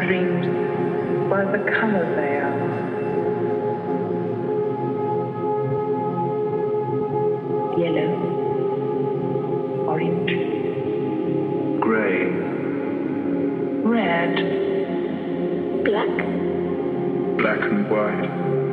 dreams by the color they are. Yellow, orange, grey, red, black, black and white.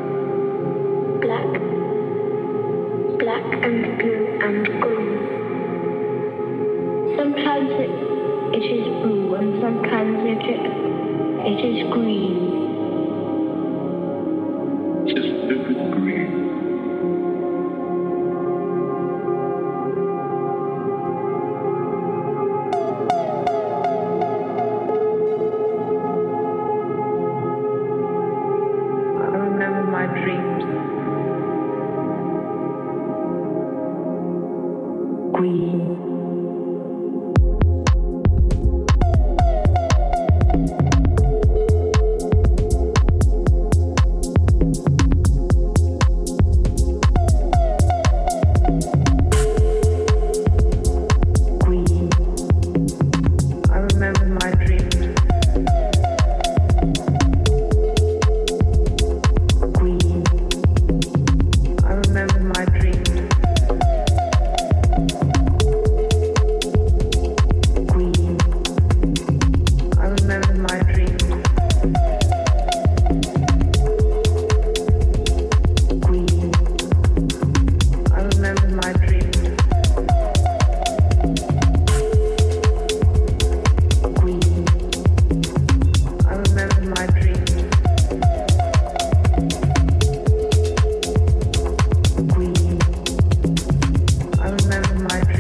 remember my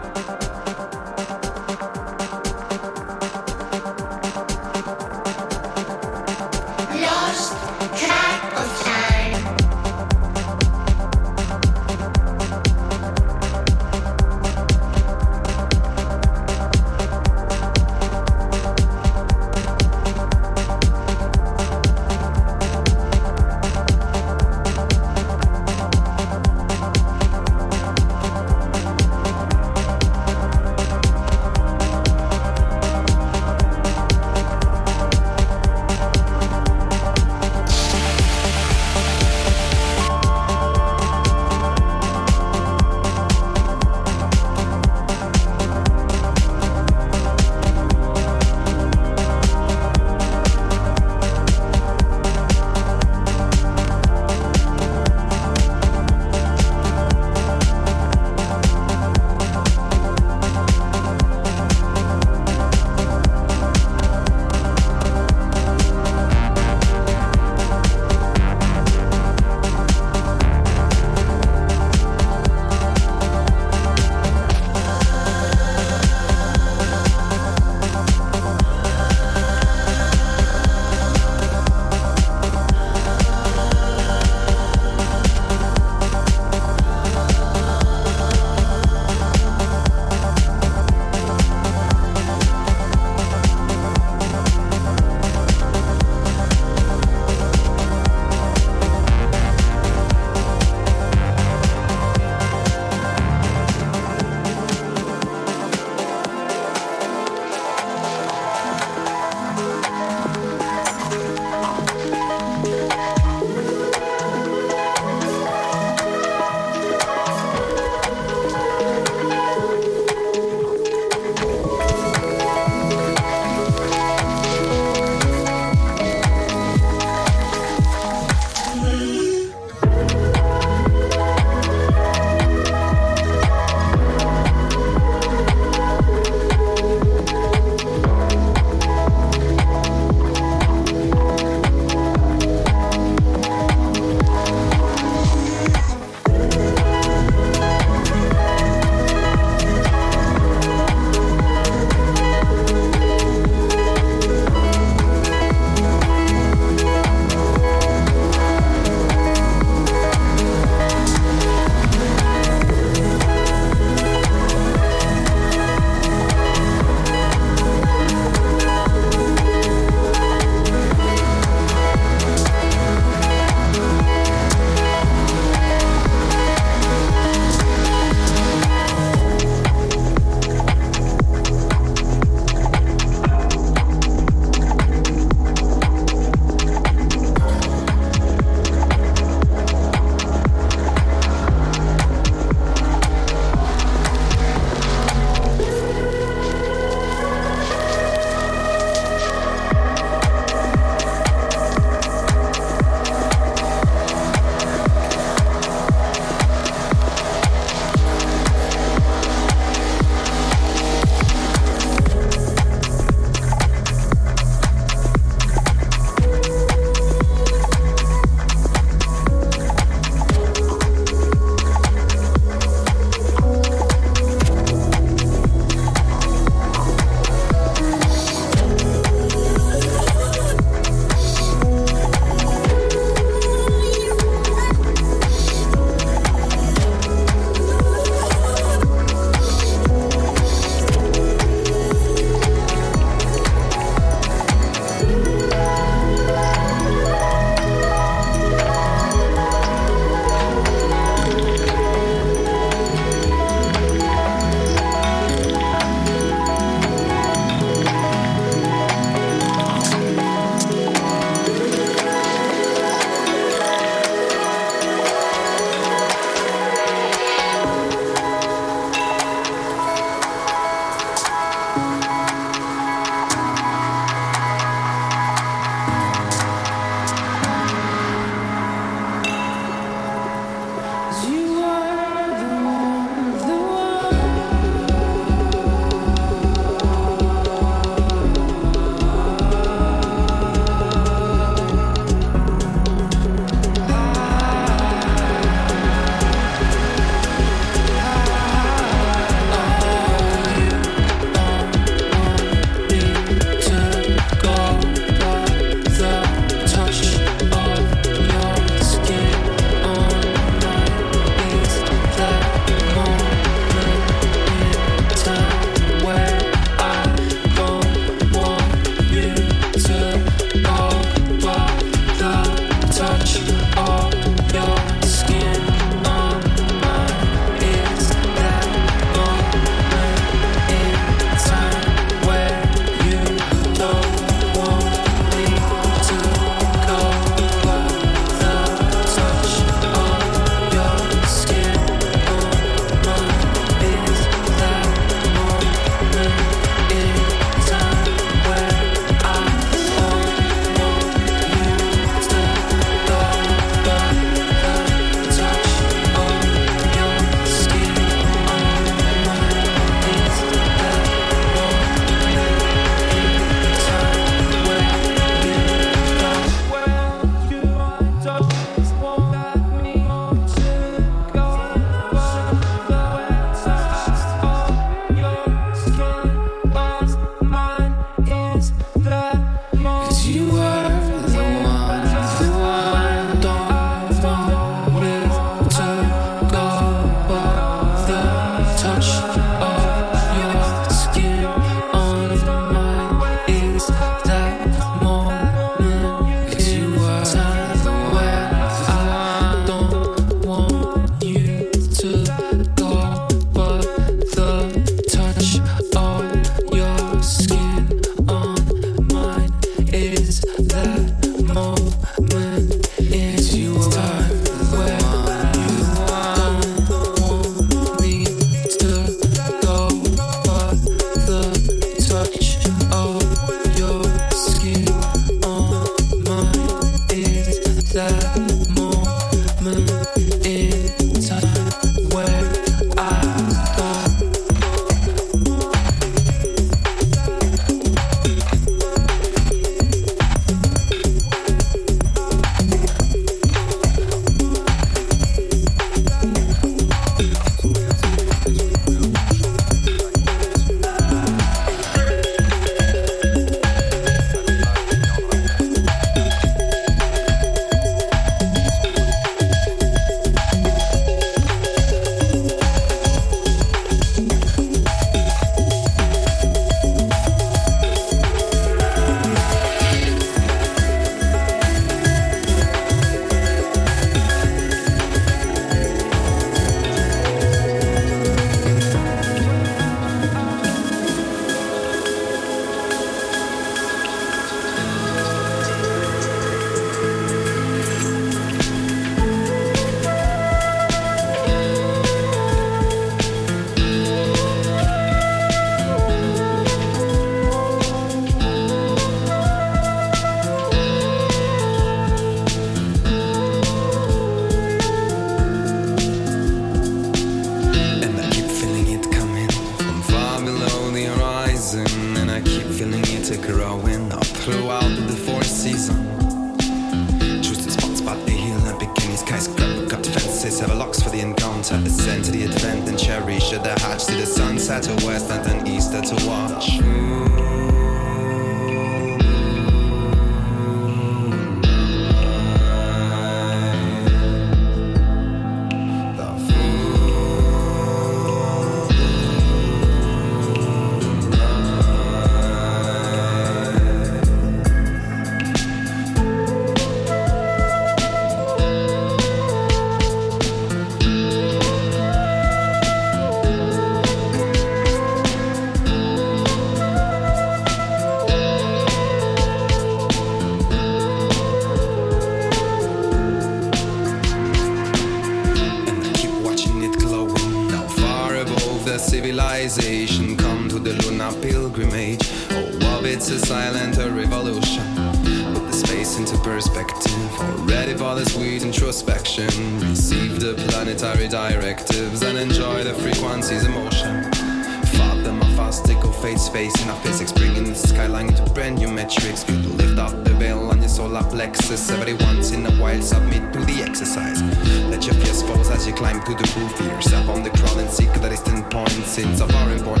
Since of our importance